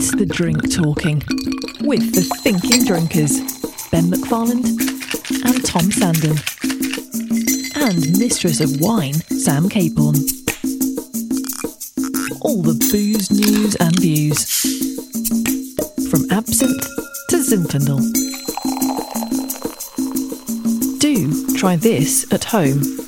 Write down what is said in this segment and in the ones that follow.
It's the drink talking with the thinking drinkers, Ben McFarland and Tom Sandham, and mistress of wine, Sam Caporn. All the booze, news, and views. From absinthe to Zinfandel. Do try this at home.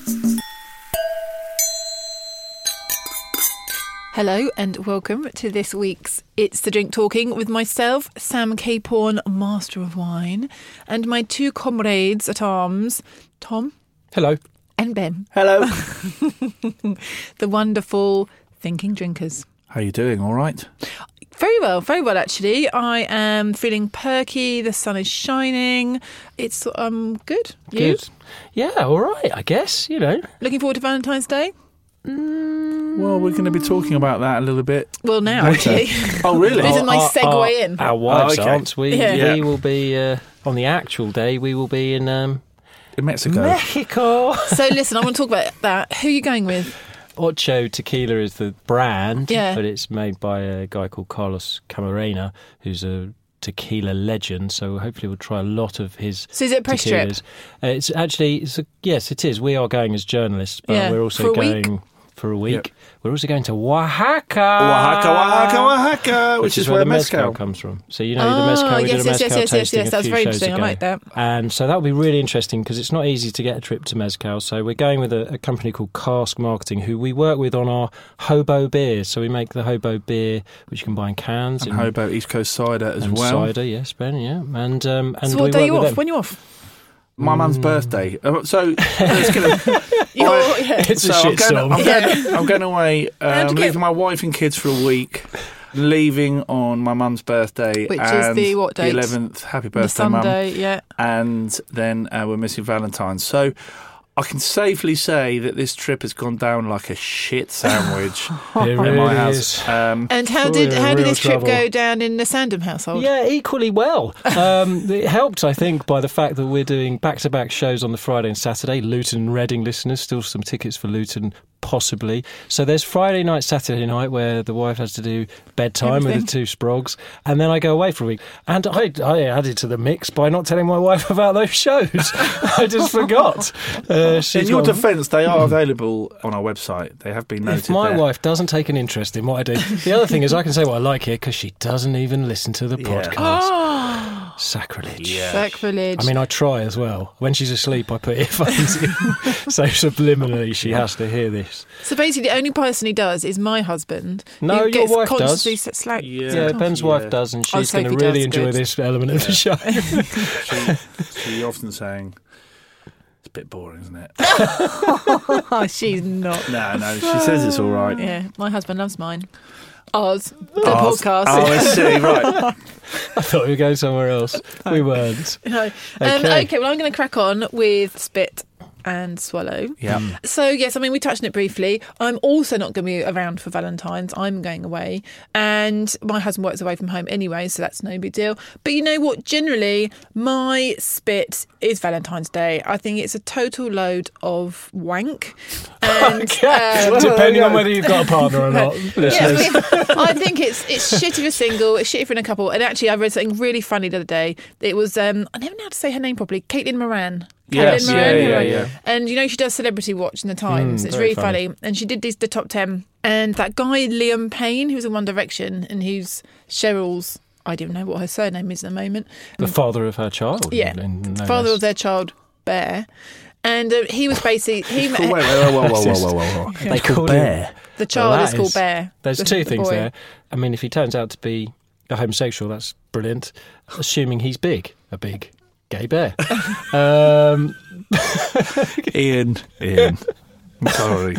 Hello and welcome to this week's It's the Drink Talking with myself, Sam Caporn, Master of Wine, and my two comrades at arms, Tom Hello. and Ben, Hello. the wonderful Thinking Drinkers. How are you doing? All right. Very well, very well actually. I am feeling perky, the sun is shining. It's um good. You? Good. Yeah, all right, I guess, you know. Looking forward to Valentine's Day? Well, we're going to be talking about that a little bit. Well now later. actually. oh, really? This is my Our- segue our, in. Our wives Oh, okay. aren't. We, Yeah. Yeah. we will be, uh, on the actual day, we will be in um, In Mexico. Mexico. So listen, I want to talk about that. Who are you going with? Ocho Tequila is the brand, Yeah. but it's made by a guy called Carlos Camarena, who's a tequila legend. So hopefully we'll try a lot of his So is it a press trip? Uh, it's actually, it's a, yes, it is. We are going as journalists, but Yeah, we're for also going. week? Going for a week. Yep. We're also going to Oaxaca. Oaxaca, Oaxaca, Oaxaca, which, is where, the mezcal comes from. So you know the Oh, mezcal. we yes, did a yes, yes, yes, yes, yes. a That's few very shows interesting. I ago. like that. And so that will be really interesting because it's not easy to get a trip to mezcal. So we're going with a, a company called Cask Marketing, who we work with on our hobo beers. So we make the hobo beer, which you can buy in cans And in- Hobo East Coast cider as and well. cider. Yes, Ben. Yeah, and um, and so we what day work are you with off? them. When you off? My mum's birthday. Uh, So, let's get a, You're, I- yeah. It's a so I'm, going, song. I'm, going, I'm going away. Uh, How'd I'm get- leaving my wife and kids for a week. Leaving on my mum's birthday, Which is the what date? The 11th. Happy the birthday, mum! Sunday, yeah. and then uh, we're missing Valentine's. So I can safely say that this trip has gone down like a shit sandwich It at really my is. house. Um, And how Sure, did how did real this trip trouble. go down in the Sandham household? Yeah, equally well. Um, it helped, I think, by the fact that we're doing back-to-back shows on the Friday and Saturday. Luton and Reading listeners, still some tickets for Luton, possibly. So there's Friday night, Saturday night, where the wife has to do bedtime Everything. with the two sprogs, and then I go away for a week. And I, I added to the mix by not telling my wife about those shows. I just forgot. Uh, Uh, she's in your defence, they are hmm. available on our website. They have been noted if my there. wife doesn't take an interest in what I do, the other thing is I can say what I like here because she doesn't even listen to the Yeah. podcast. Sacrilege. Yeah. Sacrilege. I mean, I try as well. When she's asleep, I put earphones in. so subliminally, she has to hear this. so basically, the only person who does is my husband. No, your gets wife does. slack. Yeah. Yeah, Ben's Yeah. wife does, and she's going to really enjoy good. this element of the show. she, she often saying, "It's a bit boring, isn't it?" Oh, she's not. no, no. She says it's all right. Yeah, my husband loves mine. Oz, the podcast. Oh, I see. Right. I thought we were going somewhere else. We weren't. No. Um, Okay. okay. well, I'm going to crack on with Spit and Swallow. Yeah. So, yes, I mean, we touched on it briefly. I'm also not going to be around for Valentine's. I'm going away. And my husband works away from home anyway, so that's no big deal. But you know what? Generally, my spit is Valentine's Day. I think it's a total load of wank. And um, Depending on whether you've got a partner or not. yeah, listeners. I think it's it's shit if you're single, it's shit if you're in a couple. And actually, I read something really funny the other day. It was um, I never know how to say her name properly. Caitlin Moran. Yes, yeah, yeah, yeah. And you know she does Celebrity Watch in the Times. Mm, it's really funny. funny. And she did these the top ten. And that guy Liam Payne, who's in One Direction, and who's Cheryl's. I don't know what her surname is at the moment. the father of her child. Yeah, in- in no father less. of their child, Bear. And uh, he was basically he Wait, met, wait, wait, whoa, whoa, whoa, whoa, whoa, whoa. They call called him- bear. the child Well, is that called Bear. There's the- two the things boy. there. I mean, if he turns out to be a homosexual, that's brilliant. Assuming he's big, a big gay bear. um, Ian. Ian. I'm sorry.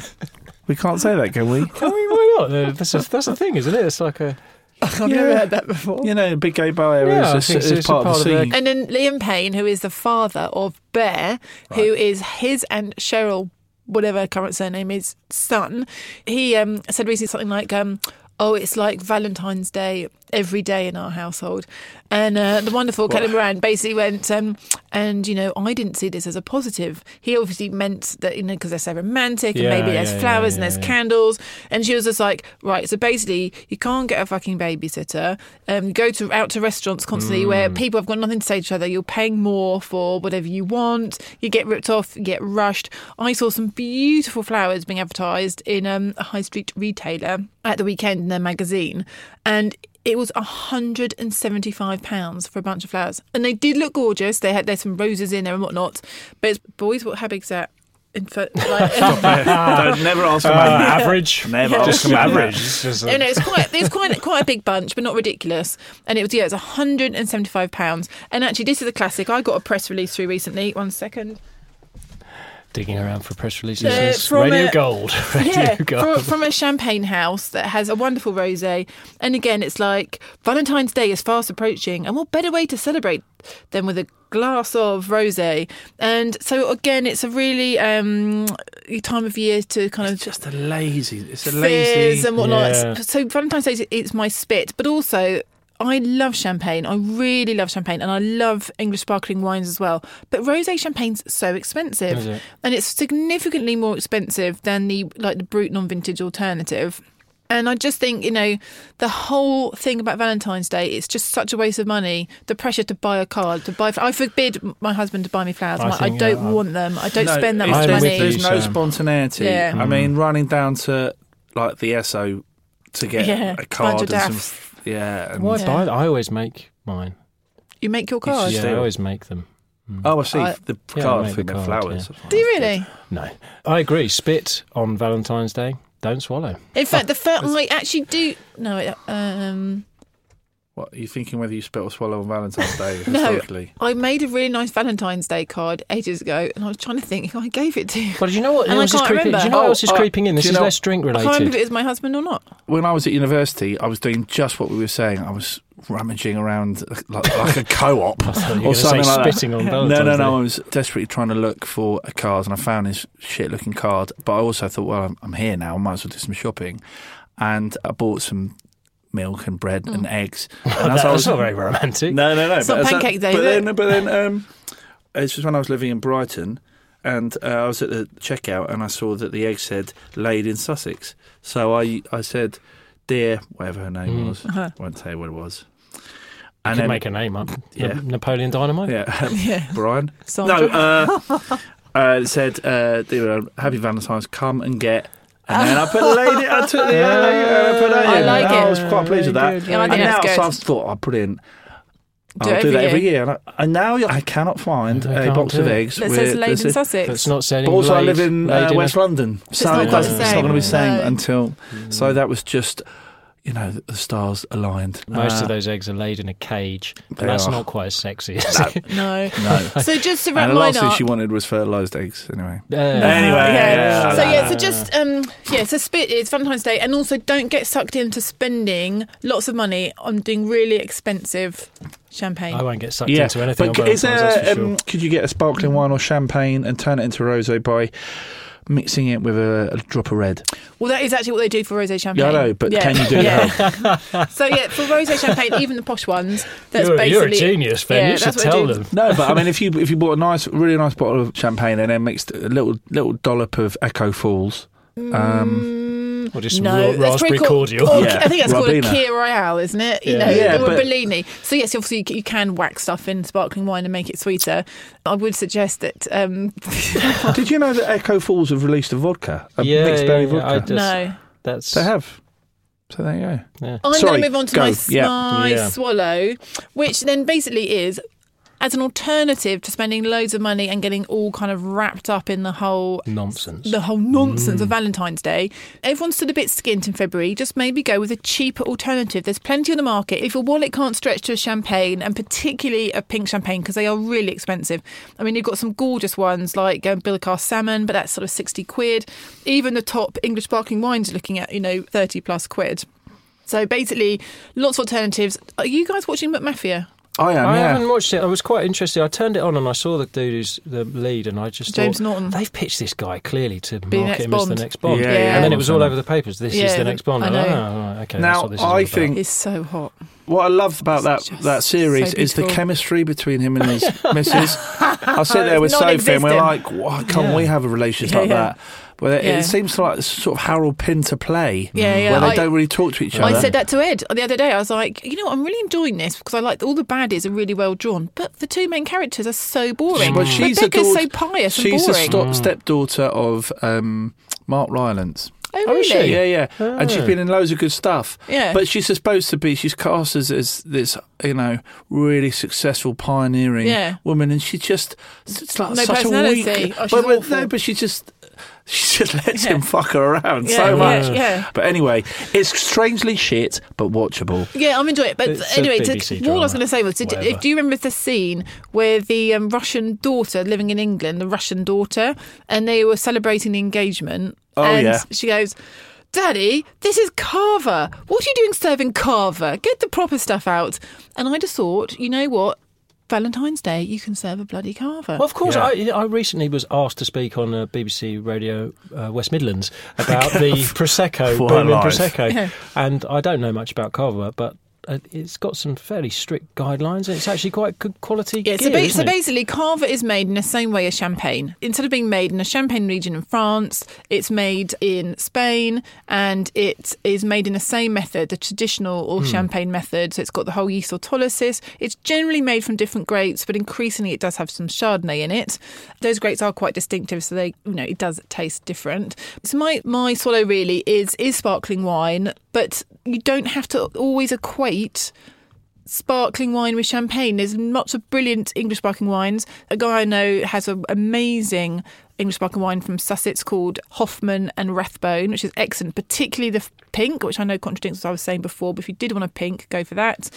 We can't say that, can we? I mean, why not? Uh, That's a, that's a thing, isn't it? It's like a I've never heard that before. You know, big gay bar area Yeah, I is, think a, so. is It's part, a of part the of scene. the- And then Liam Payne, who is the father of Bear, who is his and Cheryl, whatever her current surname is, son, he um, said recently something like, um, "Oh, it's like Valentine's Day every day in our household." And uh, the wonderful Kelly Moran basically went, um, and you know, I didn't see this as a positive. He obviously meant that you know because they're so romantic and maybe there's yeah, flowers yeah, and there's yeah, yeah. candles. And she was just like, right, so basically, you can't get a fucking babysitter. Um, go to out to restaurants constantly where Mm. people have got nothing to say to each other. You're paying more for whatever you want. You get ripped off. You get rushed. I saw some beautiful flowers being advertised in um, a high street retailer at the weekend in their magazine, and. It was hundred and seventy-five pounds for a bunch of flowers, and they did look gorgeous. They had there's some roses in there and whatnot. But it's, boys, what how big's that? In, for, like, Don't never ask uh, them average. average. Never Yeah. ask Just them average. average. It's just No, no, it's quite it's quite quite a big bunch, but not ridiculous. And it was yeah, it's hundred and seventy five pounds. And actually, this is a classic. I got a press release through recently. One second. Digging around for press releases. Uh, from Radio a- Gold. Radio Yeah, Gold. from, from a champagne house that has a wonderful rosé. And again, it's like Valentine's Day is fast approaching, and what better way to celebrate than with a glass of rosé? And so again, it's a really um, time of year to kind of just a lazy. It's a lazy. and whatnot. Yeah. So Valentine's Day, is- it's my spit, but also I love champagne. I really love champagne, and I love English sparkling wines as well. But rosé champagne's so expensive, it? and it's significantly more expensive than the like the brut non-vintage alternative. And I just think, you know, the whole thing about Valentine's Day, it's just such a waste of money. The pressure to buy a card, to buy. I forbid my husband to buy me flowers. I I'm like, I, don't yeah, I- want them. I don't No, spend that much I'm money. There's no spontaneity. Yeah. I mean, running down to like the Esso to get Yeah, a card bunch of and some. Daffs. Yeah. And, Why Yeah. buy? I always make mine. You make your cards. Yeah, I always make them. Oh, I see. I- the Yeah, card make thing, the the card, flowers. Do you really? No, I agree. Spit on Valentine's Day. Don't swallow. In fact, the first I actually do. No, um, What are you thinking? Whether you spit or swallow on Valentine's Day no. I made a really nice Valentine's Day card ages ago, and I was trying to think who I gave it to. You. But do you know what And I else is can't creeping? Do remember. you know what Oh, else is uh, creeping in? This is know- less drink I can't remember if related. it was my husband or not. When I was at university, I was doing just what we were saying. I was rummaging around like, like a co-op I thought you were or gonna say something like that. spitting on No, no, no. Day. I was desperately trying to look for a card, and I found this shit-looking card. But I also thought, well, I'm, I'm here now. I might as well do some shopping, and I bought some milk and bread and eggs. And That- as I that's not very romantic. No, no, no. It's I- pancake day, But then, but then, um, it's just when I was living in Brighton, and uh, I was at the checkout, and I saw that the egg said "laid in Sussex." So I, I said, "Dear," whatever her name Mm. was, Uh-huh. won't tell you what it was. You And then, make a name up. Yeah. Napoleon Dynamite. yeah, Yeah, Brian. Sandra. No, uh, uh, it said, uh, "Happy Valentine's, come and get." And then I put laid it. I took the and I put that I in. like I it. was quite pleased with that. Yeah, I think and that's now, good. so I've thought I'll put in. Do I'll do every that every year. year, and, I, and now I cannot find I a can't box do of it. eggs. that with- says laid that's in. Sussex. That's not saying. But also, I live in uh, West London, so not quite the it's not same. going to be the same No. until. So that was just, you know, the stars aligned. Most Uh, of those eggs are laid in a cage, but that's are. not quite as sexy. Is it? no. No. So just to and wrap the mine last thing she wanted was fertilised eggs. Anyway, Uh, Anyway, yeah. So yeah. yeah, so just um yeah, so spit it's Valentine's Day and also don't get sucked into spending lots of money on doing really expensive champagne. I won't get sucked yeah. into anything. But on is Valentine's, that's there? for Um, sure. Could you get a sparkling wine or champagne and turn it into rosé by mixing it with a, a drop of red. Well, that is actually what they do for rosé champagne. Yeah, I know, but Yeah. can you do it at so yeah, for rosé champagne, even the posh ones, that's You're, basically you're a genius, Ben. Yeah, you should that's what I tell them. No, but I mean, if you if you bought a nice, really nice bottle of champagne and then mixed a little little dollop of Echo Falls, um, Or just No, raw that's raspberry pretty cordial. Or, Yeah, I think that's called a Ribena. Kir Royale, isn't it? You Yeah. know, Yeah, or a but- Bellini. So yes, obviously you you can wax stuff in sparkling wine and make it sweeter. I would suggest that. Um, did you know that Echo Falls have released a vodka, a Yeah, mixed berry yeah, I vodka? just- no, That's They have. So there you go. yeah. I'm going to move on to go. my, Yeah. my Yeah. swallow, which then basically is as an alternative to spending loads of money and getting all kind of wrapped up in the whole nonsense. the whole nonsense Mm. of Valentine's Day. Everyone's stood a bit skint in February. Just maybe go with a cheaper alternative. There's plenty on the market. If your wallet can't stretch to a champagne, and particularly a pink champagne, because they are really expensive. I mean, you've got some gorgeous ones like um, Billecart-Salmon, but that's sort of 60 quid. Even the top English sparkling wines are looking at, you know, 30 plus quid. So basically, lots of alternatives. Are you guys watching McMafia? Oh, I am. I yeah. haven't watched it. I was quite interested. I turned it on and I saw the dude who's the lead, and I just James thought Norton. they've pitched this guy clearly to Be the market next him as the next Bond. Yeah, yeah. and then it was all over the papers. This is the next Bond. I know. like, oh, right, okay, that's Now, what this is I think- It's so hot. What I love about that It's just that series so is the chemistry between him and his missus. I sit there with Sophie and we're like, why can't Yeah. we have a relationship Yeah, like yeah. that? Where it, Yeah. it seems like this sort of Harold Pinter play. Yeah, yeah, Where they I- don't really talk to each other. I said that to Ed the other day. I was like, you know, what, I'm really enjoying this because I like all the baddies are really well drawn, but the two main characters are so boring. Well, she's a Rebecca's daughter- so pious She's the boring. stop, stepdaughter of um, Mark Rylance. oh, Oh, really? she? Yeah, yeah. And she's been in loads of good stuff. Yeah. But she's supposed to be, she's cast as, as this, you know, really successful, pioneering Yeah. woman. And she just, it's like No such a weak. Oh, she's but, but, awful. no, but she just, she just lets Yeah. him fuck her around Yeah, so yeah, much. yeah. But anyway, it's strangely shit, but watchable. Yeah, I'm enjoying it. But It's anyway, to, BBC what I was going to say was, did, do you remember the scene where the um, Russian daughter living in England, the Russian daughter, and they were celebrating the engagement? Oh, and yeah. she goes, Daddy, this is Cava. What are you doing serving Cava? Get the proper stuff out. And I just thought, you know what? Valentine's Day, you can serve a bloody Cava. Well, of course, Yeah. I, I recently was asked to speak on uh, BBC Radio uh, West Midlands about the Prosecco, What booming. Prosecco. Yeah. And I don't know much about Cava, but uh, it's got some fairly strict guidelines. and It's actually quite good quality Yeah, gear, so, ba- so basically, Cava is made in the same way as champagne. Instead of being made in a champagne region in France, it's made in Spain, and it is made in the same method, the traditional Hmm. or champagne method. So it's got the whole yeast autolysis. It's generally made from different grapes, but increasingly it does have some Chardonnay in it. Those grapes are quite distinctive, so they, you know, it does taste different. So my my swallow really is is sparkling wine, but you don't have to always equate sparkling wine with champagne. There's lots of brilliant English sparkling wines. A guy I know has an amazing English sparkling wine from Sussex called Hoffmann and Rathbone, which is excellent, particularly the pink, which I know contradicts what I was saying before, but if you did want a pink, go for that.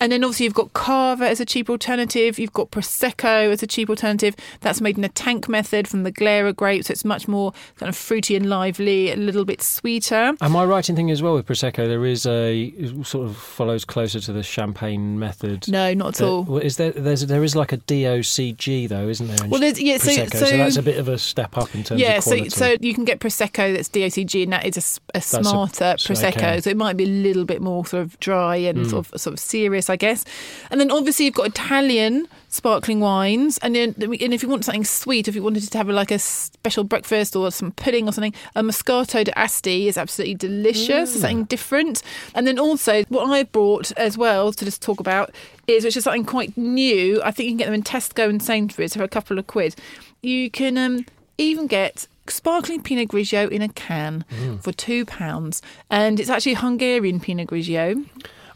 And then obviously you've got Cava as a cheap alternative. You've got Prosecco as a cheap alternative. That's made in a tank method from the Glera grape, so it's much more kind of fruity and lively, a little bit sweeter. Am I right in thinking as well with Prosecco, there is a sort of follows closer to the champagne method? No, not at That- all. is there there's there is like a DOCG though, isn't there? Well, there's- yeah, so- Prosecco, so- that's a bit of a step up in terms yeah, of so quality. so you can get prosecco that's DOCG, and that is a smarter so, prosecco. okay. So it might be a little bit more sort of dry and Mm. sort of sort of serious, I guess. And then obviously you've got Italian sparkling wines, and then and if you want something sweet, if you wanted to have like a special breakfast or some pudding or something, a Moscato d'Asti is absolutely delicious. Mm. something different. And then also what I brought as well to just talk about is which is something quite new. I think you can get them in Tesco and Sainsbury's for a couple of quid. You can um, even get sparkling Pinot Grigio in a can Mm. for two pounds, and it's actually Hungarian Pinot Grigio.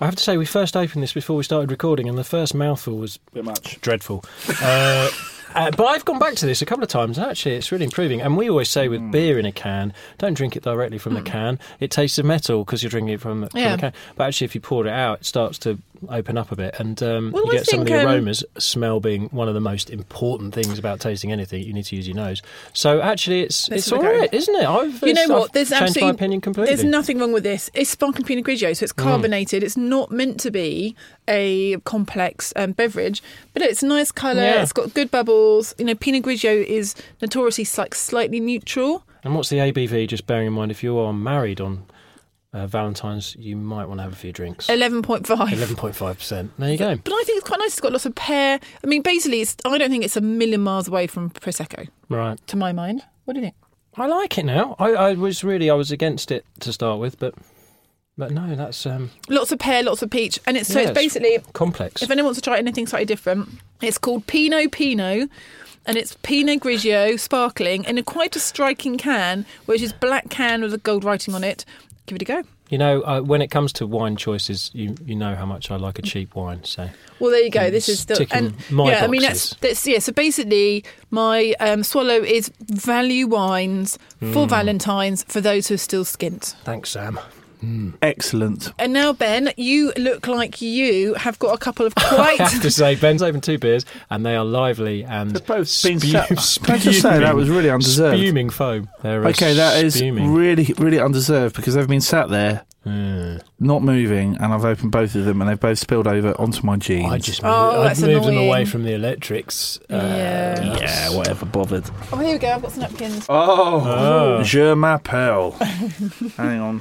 I have to say, we first opened this before we started recording, and the first mouthful was Bit much. dreadful. Uh, uh, but I've gone back to this a couple of times, and actually, it's really improving. And we always say with Hmm. beer in a can, don't drink it directly from the can. It tastes of metal because you're drinking it from, from Yeah. the can. But actually, if you pour it out, it starts to open up a bit, and um, Well, you get some of think, the um, aromas. Smell being one of the most important things about tasting anything. You need to use your nose. So actually, it's it's all right, go. isn't it? I've, You know what? I've There's changed absolutely my opinion completely. There's nothing wrong with this. It's sparkling Pinot Grigio, so it's Mm. carbonated. It's not meant to be a complex um, beverage, but it's a nice colour. Yeah. It's got good bubbles. You know, Pinot Grigio is notoriously like slightly neutral. And what's the ABV? Just bearing in mind, if you are married on uh, Valentine's, you might want to have a few drinks. 11.5. 11.5%. There you go. But I think it's quite nice. It's got lots of pear. I mean, basically, it's, I don't think it's a million miles away from Prosecco, Right. to my mind. What do you think? I like it now. I, I was really, I was against it to start with, but but no, that's um, Lots of pear, lots of peach. And it's so Yeah, it's it's- basically, complex. if anyone wants to try anything slightly different, it's called Pinot Pinot. And it's Pinot Grigio sparkling in a quite a striking can, which is black can with a gold writing on it. Give it a go. You know, uh, when it comes to wine choices, you you know how much I like a cheap wine. So Well, there you go. This is the and my yeah. I mean, that's boxes. that's yeah. So basically, my um, swallow is value wines Hmm. for Valentine's for those who are still skint. thanks, Sam. Excellent. And now, Ben, you look like you have got a couple of quite. I have to say, Ben's opened two beers, and they are lively and They've both been spu- sat- I have to say, that was really undeserved. Spuming foam. They're Okay, that is spuming. really, really undeserved because they've been sat there, Mm. not moving, and I've opened both of them, and they've both spilled over onto my jeans. I just moved, Oh, I that's moved them away annoying. from the electrics. Uh, Yeah. yeah, whatever, bothered. oh, here we go. I've got some napkins. Oh, Oh. je m'appelle. Hang on.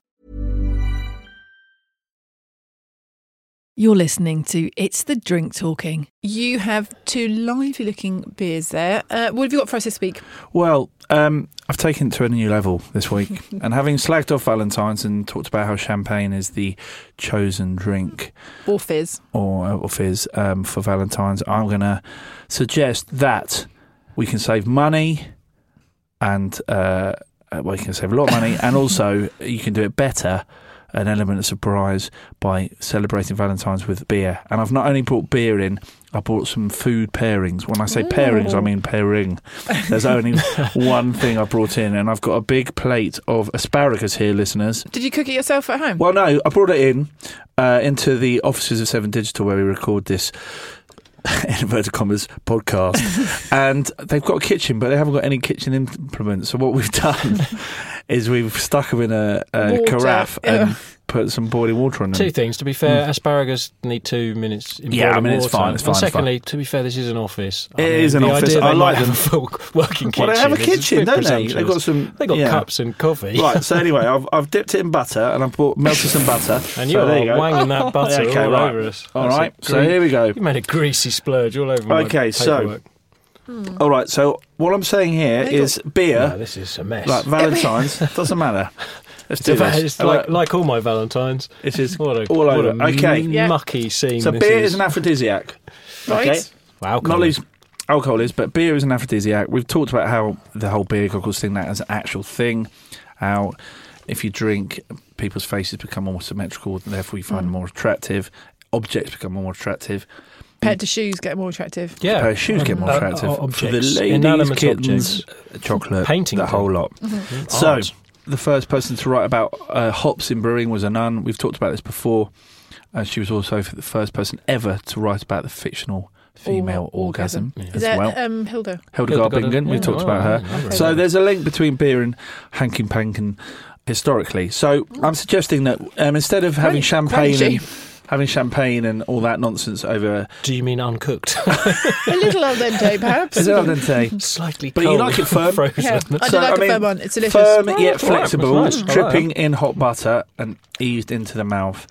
You're listening to It's the Drink Talking. You have two lively looking beers there. Uh, what have you got for us this week? Well, um, I've taken it to a new level this week, and having slagged off Valentine's and talked about how champagne is the chosen drink Or fizz. or, or fizz um, for Valentine's, I'm going to suggest that we can save money and uh, uh, well, you can save a lot of money, and also you can do it better. An element of surprise by celebrating Valentine's with beer. And I've not only brought beer in, I brought some food pairings. When I say pairings, I mean pairing. There's only one thing I brought in, and I've got a big plate of asparagus here, listeners. Did you cook it yourself at home? Well, no, I brought it in uh, into the offices of Seven Digital where we record this. In inverted commas, podcast, and they've got a kitchen, but they haven't got any kitchen implements. So what we've done is we've stuck them in a, a carafe yeah. and put some boiling water on them. Two things. To be fair, hmm. asparagus need two minutes. In. Yeah, I boiling mean, it's water. fine, it's fine, And it's secondly, to be fair, this is an office. It is an the office. Idea I like might have them. a full working kitchen. Well, they have a kitchen, don't they? They've got some- They got yeah. cups and coffee. Right. So anyway, I've, I've dipped it in butter and I've bought melted some butter. And so you're there you go. wanging that butter Okay, all right. over us. All That's right. So here we go. You made a greasy splurge all over my Okay, so- paperwork. All right. So what I'm saying here They is beer. No, this is a mess. Like Valentine's, doesn't matter. Let's do It's about- this. it's like, like all my Valentines. It is What a, all what over. a Okay. Yeah. mucky scene. So this beer is is an aphrodisiac. Right. Okay. Wow, Not least alcohol is, but beer is an aphrodisiac. We've talked about how the whole beer goggles thing that as an actual thing. How if you drink, people's faces become more symmetrical, and therefore you find them more attractive. Objects become more attractive. Compared to shoes, get more attractive. Yeah, pair of shoes get more Uh, attractive. uh, For the objects, ladies, inanimate kittens, objects. chocolate, Painting the them. whole lot. Mm-hmm. So, Art. the first person to write about uh, hops in brewing was a nun. We've talked about this before. Uh, she was also the first person ever to write about the fictional female Or- orgasm, Is as that well. um, Hilda? Hildegard Hildegard, Bingen, we yeah, talked oh, about her. I remember So that. there's a link between beer and hanky pankin historically. So I'm suggesting that um, instead of having Great, champagne and crunchy. Having champagne and all that nonsense over. Do you mean uncooked? A little al dente, perhaps. Is it al dente? Slightly But you like it firm? Frozen. Yeah, I So, do like I a mean, firm one. It's delicious. Firm Oh, yet that's all right, flexible, that's nice. I like dripping in hot butter and eased into the mouth.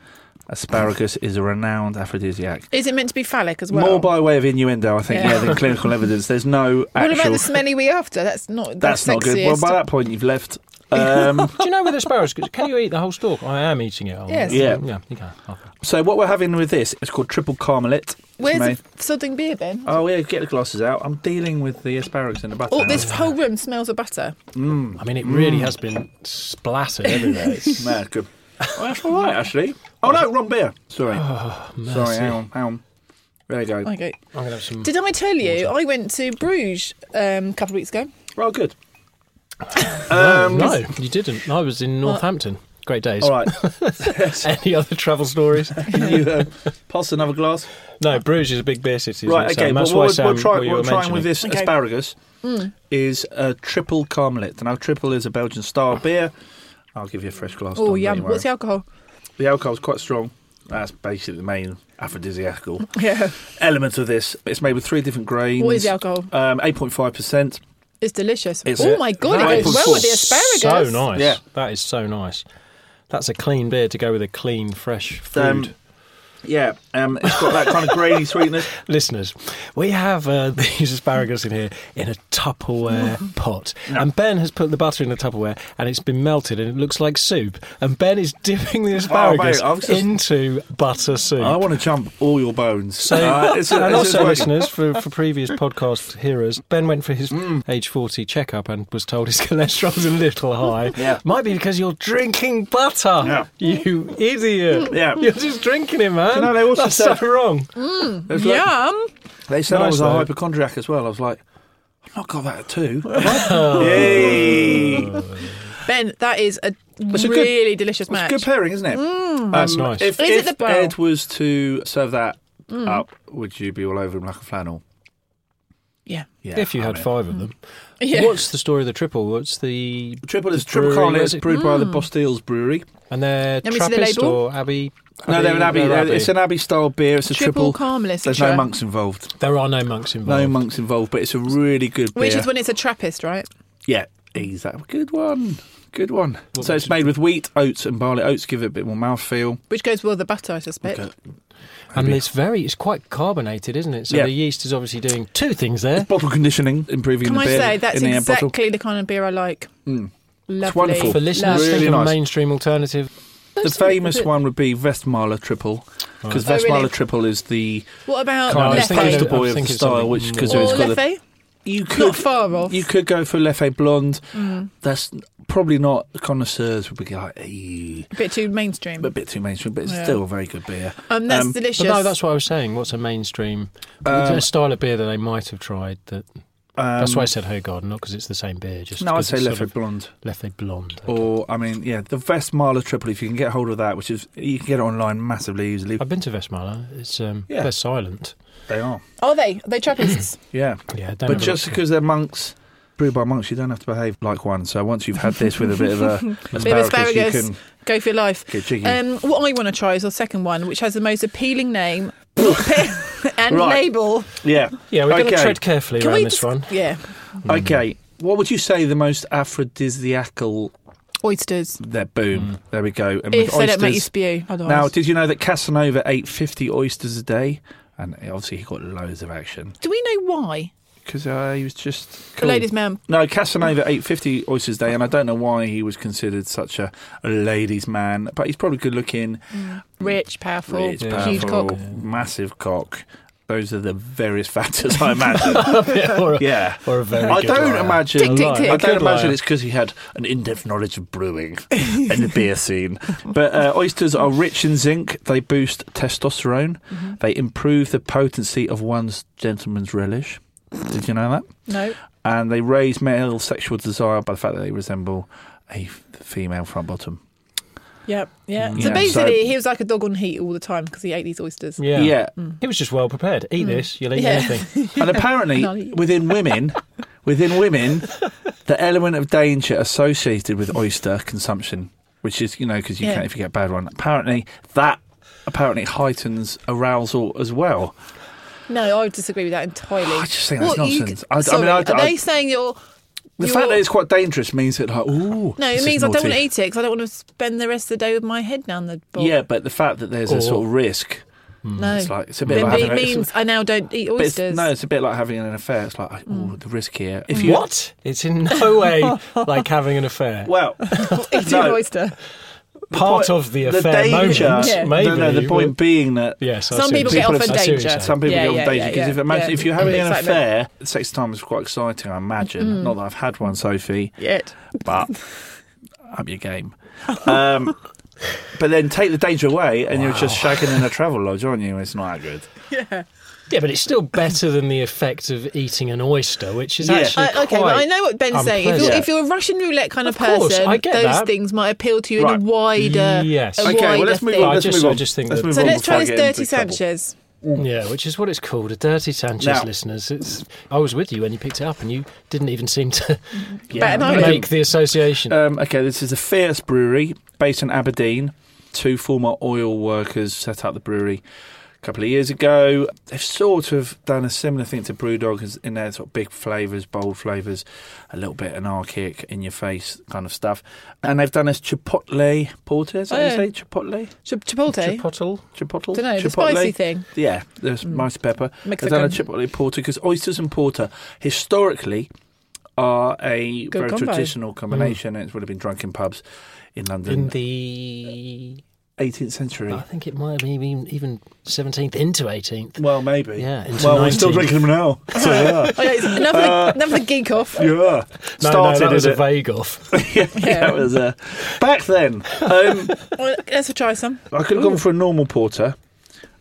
Asparagus is a renowned aphrodisiac. Is it meant to be phallic as well? More by way of innuendo, I think, Yeah. yeah, than clinical evidence. There's no actual... what about the smelly wee after? That's not. That's That's, not good. Well, by that point, you've left. Um, Do you know with asparagus, can you eat the whole stalk? I am eating it. Yes. Yeah. Yeah, you can. Okay. so what we're having with this is called Tripel Karmeliet. It's Where's made- the sodding beer then? Oh yeah, get the glasses out. I'm dealing with the asparagus and the butter. Oh, this whole room smells of butter. I mean, it really has been splattered everywhere. It's, Man, good. Oh, that's all right, actually. Oh no, wrong beer. Sorry, Oh, sorry. Hang on, hang on. There you go. Okay. I'm going to have some. Did I tell you I went to Bruges um, a couple of weeks ago? Well, good. Um, no, you didn't. I was in Northampton. Great days. All right. Any other travel stories? Can you uh, pass another glass? no, Bruges is a big beer city. isn't Right. Okay. Well, That's what why we're, Sam, we're, try, what you we're were trying with this Okay. asparagus is a Tripel Karmeliet. Now, triple is a Belgian style beer. I'll give you a fresh glass. Oh, Don, yum. What's the alcohol? the alcohol is quite strong. That's basically the main aphrodisiacal Yeah. element of this. It's made with three different grains. What is the alcohol? Um, 8.5%. It's delicious. Is oh it? my god, Nice. it goes well with the asparagus. So nice. Yeah. That is so nice. That's a clean beer to go with a clean, fresh food. Um, Yeah, um, it's got that kind of grainy sweetness. Listeners, we have uh, these asparagus in here in a Tupperware pot. And Ben has put the butter in the Tupperware and it's been melted and it looks like soup. And Ben is dipping the asparagus I've just- into butter soup. I want to jump all your bones. So, Uh, it's and it's also, listeners, for, for previous podcast hearers, Ben went for his Mm. age 40 checkup and was told his cholesterol's a little high. Yeah. Might be because you're drinking butter. Yeah. You idiot. Yeah. You're just drinking it, man. You know, they also That's said- so wrong. Mm, it's like- Yum. They said I Nice, was a hypochondriac as well. I was like, I've not got that at two. have Yay! Oh. Ben, that is a it's a good- really delicious It's a match. good pairing, isn't it? Mm. Um, That's nice. If, Is it the? Ed was to serve that mm. up, would you be all over him like a flannel? yeah. Yeah. if you I had mean- five of them. Yeah. What's the story of the triple? What's the. Triple is the triple brewery, carnet. where's It's it? brewed by the Bosteels Brewery. And they're Let me the Trappist or Abbey? No, they're an Abbey. they're It's an Abbey style beer. It's a Triple triple. Carmelist. There's no monks involved. There are no monks involved. No monks involved, but it's a really good beer. Which is when it's a Trappist, right? Yeah, he's that good one. Good one. so it's made with wheat, oats, and barley. Oats give it a bit more mouthfeel. Which goes well with the butter, I suspect. Okay. And it's very, it's quite carbonated, isn't it? So Yeah. the yeast is obviously doing two things there. Bottle conditioning, improving Can the I beer say that's in the end bottle. exactly the kind of beer I like? Mm. Lovely. wonderful. For listeners, Really think of a nice. mainstream alternative. The famous one would be Westmalle Tripel, because Oh, really? Triple is the What about kind I of was thinking poster boy of the style, which because it's got the, Leffe? you Not could far off. you could go for Leffe Blonde. Mm. That's probably not connoisseurs would be like, "Ew," A bit too mainstream. a bit too mainstream, but it's Yeah. still a very good beer. um, that's um, delicious. But no, that's what I was saying. What's a mainstream Um, a style of beer that they might have tried? That that's Um, why I said Hoegaarden, not because it's the same beer. Just No, I'd 'cause say it's Leffe Blonde. Leffe Blonde. Or, I mean, yeah, the Westmalle Tripel, if you can get hold of that, which is, you can get it online massively easily. I've been to Westmalle. It's um, Yeah. they're silent. They are. Are they? Are they Trappists? Yeah. Yeah, don't But just because they're monks, brewed by monks, you don't have to behave like one. So once you've had this with a bit of a bit of asparagus, asparagus. you can Go for your life. get jiggy. Um, what I want to try is the second one, which has the most appealing name and Right. label. yeah. yeah, we're going to tread carefully Can around this just- one. Yeah. Mm. Okay. What would you say the most aphrodisiacal? Oysters. There, boom. Mm. There we go. And If with they don't make you spew. Otherwise. Now, did you know that Casanova ate 50 oysters a day? And obviously, he got loads of action Do we know why? Because uh, he was just. The cool. ladies' man. No, Casanova ate 50 oysters a day, and I don't know why he was considered such a, a ladies' man, but he's probably good looking, Rich, powerful, rich, huge powerful, cock. massive cock. Those are the various factors I imagine. or, a, yeah. or a very I good don't liar. imagine. Tick, tick, tick. I A don't imagine liar. it's because he had an in-depth knowledge of brewing and the beer scene. But uh, oysters are rich in zinc. They boost testosterone. Mm-hmm. They improve the potency of one's gentleman's relish. Did you know that? No. And they raise male sexual desire by the fact that they resemble a female front bottom. Yep. Yeah. Yeah, So so- basically, he was like a dog on heat all the time because he ate these oysters. Yeah. yeah. He was just well prepared. Eat this, you'll eat Mm. Yeah. anything. And apparently, Not within women, within women, the element of danger associated with oyster consumption, which is you know because you Yeah. can if you get a bad one. Apparently, that apparently heightens arousal as well. No, I would disagree with that entirely. I just think that's What, you- nonsense. I- I mean, I- are I- they saying you're? The you're- fact that it's quite dangerous means that like, ooh, no, this it is means I don't want to eat it because I don't want to spend the rest of the day with my head down the bowl. Yeah, but the fact that there's a sort of risk, no. it's like it's a bit Then like it having a- means I now don't eat but it's- oysters. no, it's a bit like having an affair. It's like, ooh, mm. the risk here. If you What? It's in no way like having an affair. well, eating no. an oyster. Part point- of the affair the danger. moment, Yeah. maybe. No, no, the point being that Yes, Some see what people you're get off on I see what you're danger. Some people Yeah, get on yeah, danger yeah, because if, yeah, imagine, yeah. if you're having an Excitement. affair, sex time is quite exciting. I imagine. Not that I've had one, Sophie, Yet. but up your game. Um, but then take the danger away, and you're just shagging in a travel lodge, aren't you? It's not that good. Yeah, but it's still better than the effect of eating an oyster, which is Yeah. actually Uh, okay, but I know what Ben's saying. If you're, if you're a Russian roulette kind of, Of course, person, I get those that. things might appeal to you Right. in a wider, Yes. a Okay, well, wider let's move on. I Let's just- move I on. just think Let's that- move So on let's try this get into dirty trouble. Sanchez. Yeah, which is what it's called, a dirty Sanchez, Now- listeners. It's I was with you when you picked it up, and you didn't even seem to Yeah, make the association. Um, okay, this is a Fierce Brewery based in Aberdeen. Two former oil workers set up the brewery a couple of years ago. They've sort of done a similar thing to Brewdog as- in their sort of big flavours, bold flavours, a little bit anarchic, in your face kind of stuff. And they've done this Chipotle Porter. Is that Oh, yeah. you say Chipotle? Chip- Chipotle. Chipotle. Chipotle? Don't know, the spicy thing. Yeah, the mm. spicy pepper. Mexican. They've done a Chipotle Porter because oysters and porter historically are a Good very combo. traditional mm. combination. and It's would have been drunk in pubs in London In the, 18th century. I think it might have been even, even 17th into 18th. Well, maybe. Yeah, into Well, we're still drinking them now. So, yeah. Oh, yeah, it's enough, of the, enough of the geek off. yeah. No, no, Started that was a it. vague off. yeah, that was uh, back then. Um, Well, let's try some. I could have gone for a normal porter,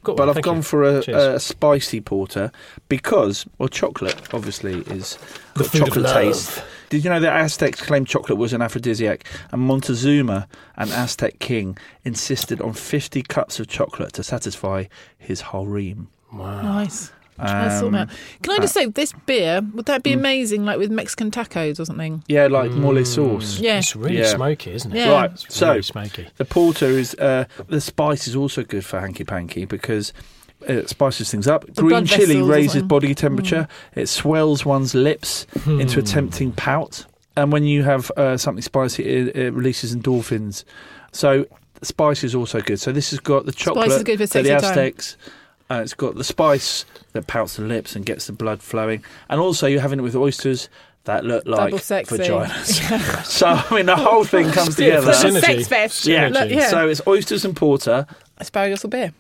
Got but one, I've thank gone you. for a, a spicy porter because, well, chocolate obviously is The got food of chocolate love. taste. Did you know that Aztecs claimed chocolate was an aphrodisiac, and Montezuma, an Aztec king, insisted on 50 cups of chocolate to satisfy his harem? Nice. Um, them. Can I just say, this beer, would that be amazing, like with Mexican tacos or something? Yeah, like mole sauce. Yeah. It's really Yeah. smoky, isn't it? Yeah. Right, It's so smoky. the porter is uh, the spice is also good for hanky panky because it spices things up. Green chili raises body temperature. It swells one's lips into Hmm. a tempting pout, and when you have uh, something spicy, it, it releases endorphins. So spice is also good. So this has got the chocolate is good for the. Aztecs. Uh, it's got the spice that pouts the lips and gets the blood flowing, and also you're having it with oysters that look like vaginas. so I mean, the whole thing comes together. for It's a Synergy. sex fest. Yeah. Look, yeah. So it's oysters and porter. Asparagus or beer.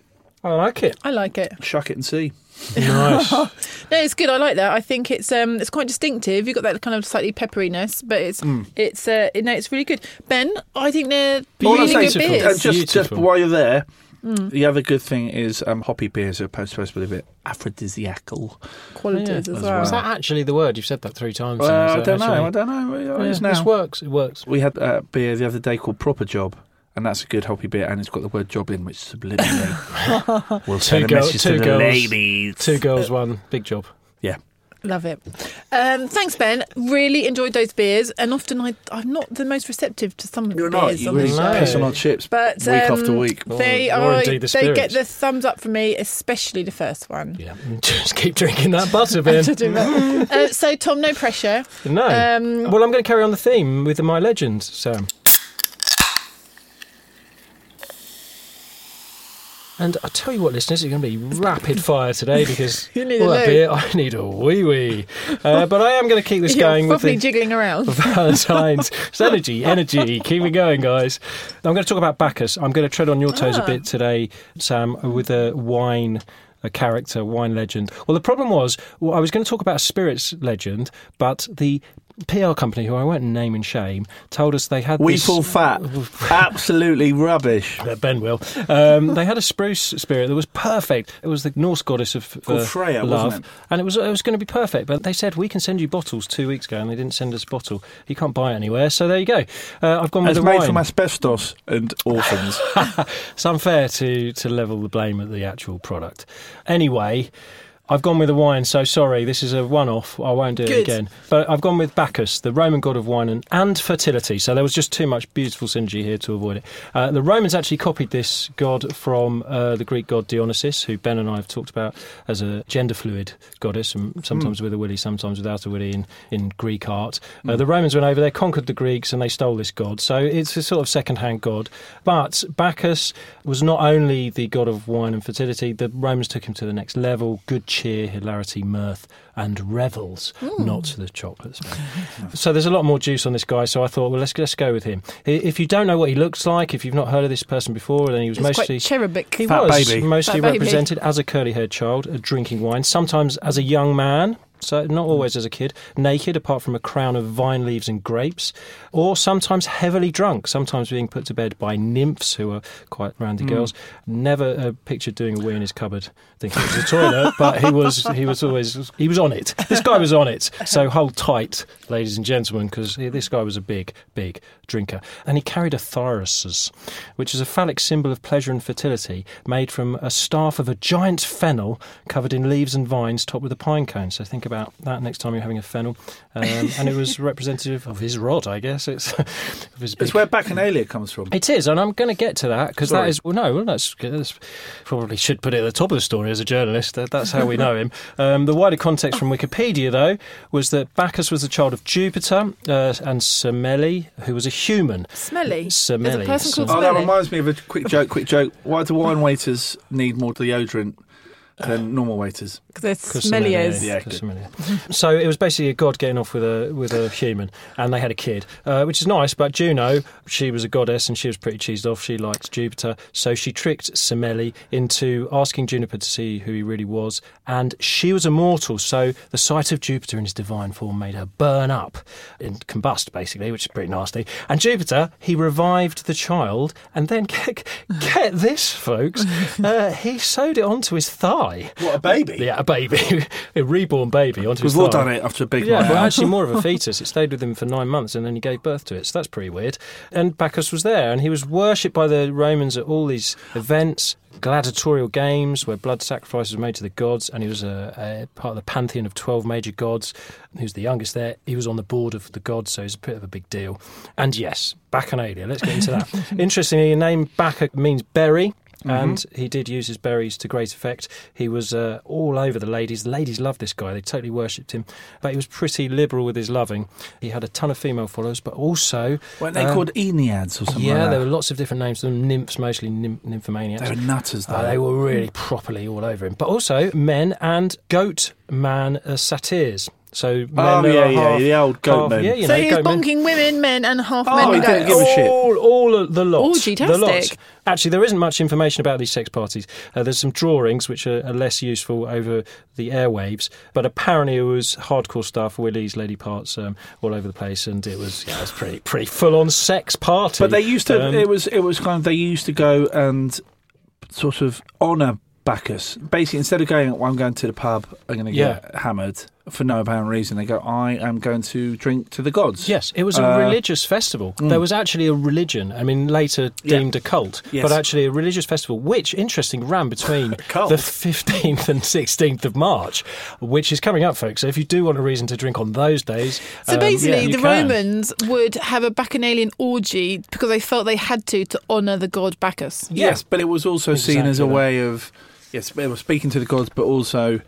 I like it. I like it. Shuck it and see. Nice. No, it's good. I like that. I think it's um it's quite distinctive. You've got that kind of slightly pepperiness, but it's it's uh no, it's really good. Ben, I think they're All I'm really saying good is- beers. and just, just Beautiful. while you're there, the other good thing is um, hoppy beers are supposed supposed to be a bit aphrodisiacal. Qualities Yeah, as as well. Is that actually the word? You've said that three times. Well. Is I that don't know. actually- I don't know. It Yeah, is this works. It works. We had a beer the other day called Proper Job. And that's a good hoppy beer, and it's got the word "job" in, which subliminally will send a girl- message two to the girls. ladies. Two girls, one big job. Yeah, Love it. Um, thanks, Ben. Really enjoyed those beers, and often I, I'm not the most receptive to some of the you're not. beers You on really the No. show. piss on our chips But week um, after week. they Or- or are. indeed the they get the thumbs up from me, especially the first one. Yeah. Just keep drinking that butter, Ben. That. uh, so, Tom, no pressure. no. Um, well, I'm going to carry on the theme with my legend, Sam. And I tell you what, listeners, it's going to be rapid fire today because You need all a that beer, I need a wee wee. Uh, but I am going to keep this going with probably the jiggling around. Valentine's. It's energy, energy. Keep it going, guys. I'm going to talk about Bacchus. I'm going to tread on your toes Ah. a bit today, Sam, with a wine. A character, wine legend. Well, the problem was, well, I was going to talk about a spirits legend, but the PR company, who I won't name and shame, told us they had We this. fat. Absolutely rubbish. Uh, Ben will. Um, they had a spruce spirit that was perfect. It was the Norse goddess of uh, Freya, love, wasn't it? and it was it was going to be perfect. But they said we can send you bottles two weeks ago, and they didn't send us a bottle. You can't buy it anywhere. So there you go. Uh, I've gone with It's the made wine. from asbestos and orphans. It's unfair to to level the blame at the actual product. Anyway. I've gone with the wine, so sorry, this is a one off. I won't do it again. But I've gone with Bacchus, the Roman god of wine and, and fertility. So there was just too much beautiful synergy here to avoid it. Uh, the Romans actually copied this god from uh, the Greek god Dionysus, who Ben and I have talked about as a gender fluid goddess, and sometimes with a willy, sometimes without a willy in, in Greek art. Uh, the Romans went over there, conquered the Greeks, and they stole this god. So it's a sort of second hand god. But Bacchus was not only the god of wine and fertility, the Romans took him to the next level good cheer, hilarity, mirth, and revels, not the chocolates. so there's a lot more juice on this guy, so I thought, well, let's, let's go with him. If you don't know what he looks like, if you've not heard of this person before, then he was It's mostly. quite cherubic. He Fat was baby. mostly Fat baby. represented as a curly haired child, uh, drinking wine, sometimes as a young man. So not always as a kid, naked apart from a crown of vine leaves and grapes, or sometimes heavily drunk, sometimes being put to bed by nymphs who are quite randy girls. Never uh, pictured doing a wee in his cupboard, thinking it was a toilet, but he was he was always he was on it. This guy was on it. So hold tight, ladies and gentlemen, because this guy was a big big drinker, and he carried a thyrsus, which is a phallic symbol of pleasure and fertility, made from a staff of a giant fennel covered in leaves and vines, topped with a pine cone. So think about that next time you're having a fennel. Um, and it was representative of his rod, I guess. It's, of his big It's where Bacchanalia comes from. it is, and I'm going to get to that because that is well, no, well, that's, that's probably should put it at the top of the story as a journalist. That, that's how we know him. Um, the wider context from Wikipedia, though, was that Bacchus was the child of Jupiter uh, and Semele, who was a human. Smelly. Semele. There's a person called Oh, that reminds me of a quick joke. Quick joke. Why do wine waiters need more deodorant than normal waiters? Because they're Because smelly Semele, as. Yeah, because good. Semele. so it was basically a god getting off with a with a human, and they had a kid, uh, which is nice. But Juno, she was a goddess, and she was pretty cheesed off. She liked Jupiter, so she tricked Semele into asking Juniper to see who he really was, and she was immortal. So the sight of Jupiter in his divine form made her burn up and combust, basically, which is pretty nasty. And Jupiter, he revived the child, and then get, get this, folks, uh, he sewed it onto his thigh. What a baby! Yeah, a baby, a reborn baby onto his We've thigh. done it after a big Yeah, but actually more of a fetus. It stayed with him for nine months and then he gave birth to it. So that's pretty weird. And Bacchus was there and he was worshipped by the Romans at all these events, gladiatorial games where blood sacrifices were made to the gods. And he was a, a part of the pantheon of 12 major gods. He was the youngest there. He was on the board of the gods, so he's a bit of a big deal. And yes, Bacchanalia. Let's get into that. Interestingly, the name Baccha means berry. And he did use his berries to great effect. He was uh, all over the ladies. The ladies loved this guy. They totally worshipped him. But he was pretty liberal with his loving. He had a ton of female followers, but also. Weren't they um, called Maenads or something Yeah, like there were lots of different names. Them nymphs, mostly nymph- nymphomaniacs. They were nutters, though. Uh, they were really properly all over him. But also men and goat man uh, satyrs. So men Oh, yeah, yeah, half- the old goat half- men. Yeah, you so know, he's goat men. bonking women, men, and half Oh, men he didn't give a shit. All, all the lot. Orgy-tastic. The lot. Actually, there isn't much information about these sex parties. Uh, there's some drawings which are, are less useful over the airwaves, but apparently it was hardcore stuff, willies, lady parts, um, all over the place, and it was yeah, it was pretty pretty full on sex party. But they used to. Um, it was. It was kind of. They used to go and sort of honour Bacchus. Basically, instead of going, well, I'm going to the pub, I'm going to Yeah. get hammered for no apparent reason. They go, I am going to drink to the gods. Yes, it was a Uh, religious festival. There was actually a religion. I mean, later Yeah. deemed a cult, Yes. but actually a religious festival, which, interesting, ran between the 15th and 16th of March, which is coming up, folks. So if you do want a reason to drink on those days, So um, basically, yeah, the can. Romans would have a bacchanalian orgy because they felt they had to to honour the god Bacchus. Yes, but it was also seen as a that. way of yes, they were speaking to the gods, but also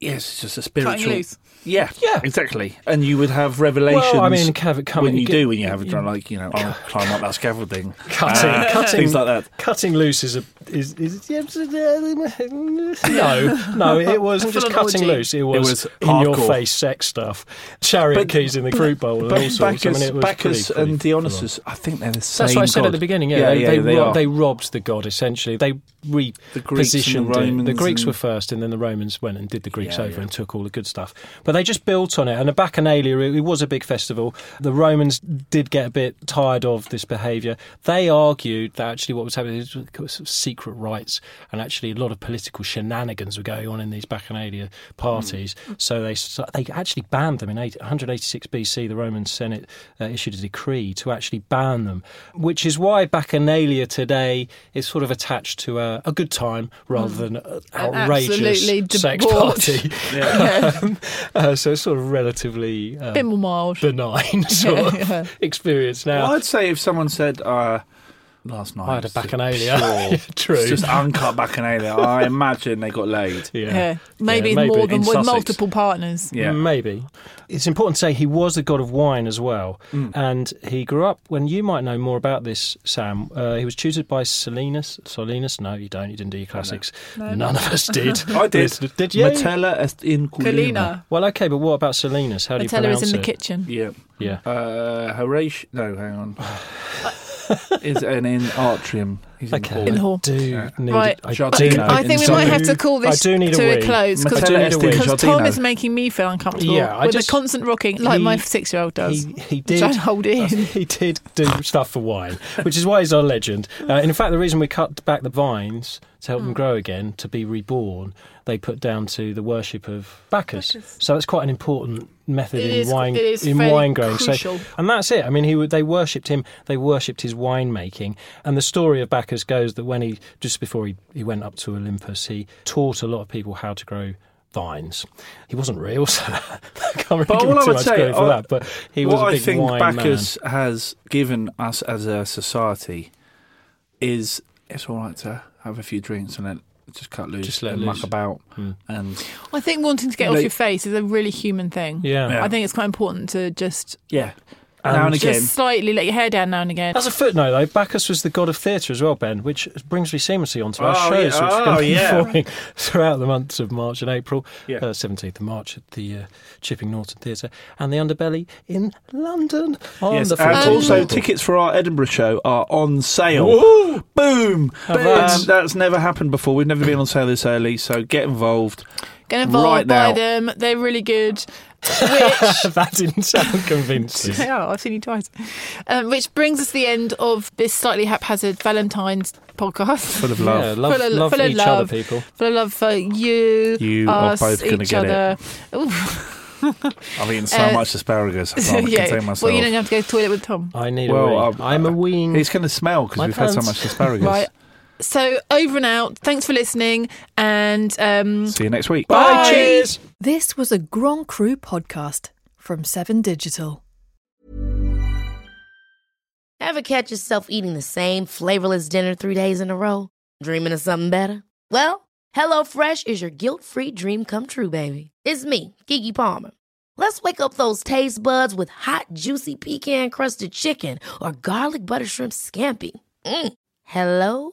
yes, it's just a spiritual. Cutting loose. Yeah, Yeah. exactly. And you would have revelations. Well, I mean, it come- when you get- do when you have a drunk, like you know, I'll climb up that scaffolding, Cutting, Uh, cutting, things like that. Cutting loose is a is, is yeah, no, no. It wasn't just cutting loose. It was, was in your face sex stuff, chariot But- keys in the fruit bowl, and But all sorts. Bacchus, I mean, it was Bacchus pretty, pretty and. Dionysus, I think they're the same. That's what I said god. at the beginning. Yeah, yeah, they, yeah, they, they they robbed the god essentially. They Greeks and repositioned the it. The Romans Greeks were first, and then the Romans went and did the Greeks Yeah, over yeah. and took all the good stuff. But they just built on it. And the Bacchanalia, it, was a big festival. The Romans did get a bit tired of this behaviour. They argued that actually what was happening is sort of secret rites, and actually a lot of political shenanigans were going on in these Bacchanalia parties. So they they actually banned them in 186 BC. The Roman Senate uh, issued a decree to actually ban them, which is why Bacchanalia today is sort of attached to our uh, a good time rather than an. An outrageous absolutely sex party. Yeah. Um, uh, so it's sort of relatively A um, bit more mild. benign sort Yeah, yeah. of experience now. Well, I'd say if someone said uh, last night I had a bacchanalia. pure- True. it's just uncut bacchanalia. I imagine they got laid. yeah. Yeah. Maybe, Yeah, maybe. more than In with Sussex. multiple partners. Yeah. Maybe. It's important to say he was the god of wine as well. Mm. And he grew up, when you might know more about this, Sam, uh, he was tutored by Silenus. Silenus? No, you don't. You didn't do your classics. None of us did. I did. Listen, Did you? Metella est in culina. Well, okay, but what about Silenus? How do you Metella pronounce is in it? the kitchen. Yeah. Yeah. Uh, Horatio. No, hang on. is an in Artrium. He's in the Okay. In the hall. do need Right. I Giardino. do, I think we might have to call this I do need to a a close Metella do need a est in wee. because Tom is making me feel uncomfortable Yeah, I with just- the constant rocking, like my six-year-old does. He, he did. I hold in. He did do stuff for wine, which is why he's our legend. Uh, in fact, the reason we cut back the vines to help them hmm. grow again, to be reborn, they put down to the worship of Bacchus. So it's quite an important method It in is- wine it is in wine growing. crucial. So, and that's it. I mean, he they worshipped him. They worshipped his winemaking. And the story of Bacchus goes that when he just before he, he went up to Olympus, he taught a lot of people how to grow. Vines. He wasn't real, so I can't really But give all him I too would much say, credit for I- that. But he was a big I think wine Bacchus has given us as a society is it's all right to have a few drinks and then just cut loose, Just let and loose. muck about, Mm. and I think wanting to get Like- off your face is a really human thing. Yeah. Yeah. I think it's quite important to just yeah, And now and again. just slightly let your hair down now and again. As a footnote, though, Bacchus was the god of theatre as well, Ben, which brings me seamlessly onto our Oh, shows, yeah. which we're Oh, going to be yeah. performing throughout the months of March and April. Yeah. Uh, 17th of March at the uh, Chipping Norton Theatre and the Underbelly in London on Yes, the and 14th of also tickets for our Edinburgh show are on sale. Woo! Boom! How Um, that's never happened before. We've never been on sale this early, so get involved. Get involved, right buy them. They're really good. Which that didn't sound convincing. they are. I've seen you twice. Um, which brings us to the end of this slightly haphazard Valentine's podcast. Full of love. Yeah, love, Full of- love full of each love. other, people. Full of love for you, You are us, both gonna each get it. other. Ooh. I've eaten so Uh, much asparagus. I can't yeah. contain myself. Well, you don't have to go to the toilet with Tom. I need Well, a wee. I'm- I'm a ween. It's going to smell because we've had so much asparagus. Right. So over and out. Thanks for listening, and um, See you next week. Bye, cheers. This was a Grand Cru podcast from Seven Digital. Ever catch yourself eating the same flavorless dinner three days in a row? Dreaming of something better? Well, HelloFresh is your guilt-free dream come true, baby. It's me, Keke Palmer. Let's wake up those taste buds with hot, juicy pecan-crusted chicken or garlic butter shrimp scampi. Mm. Hello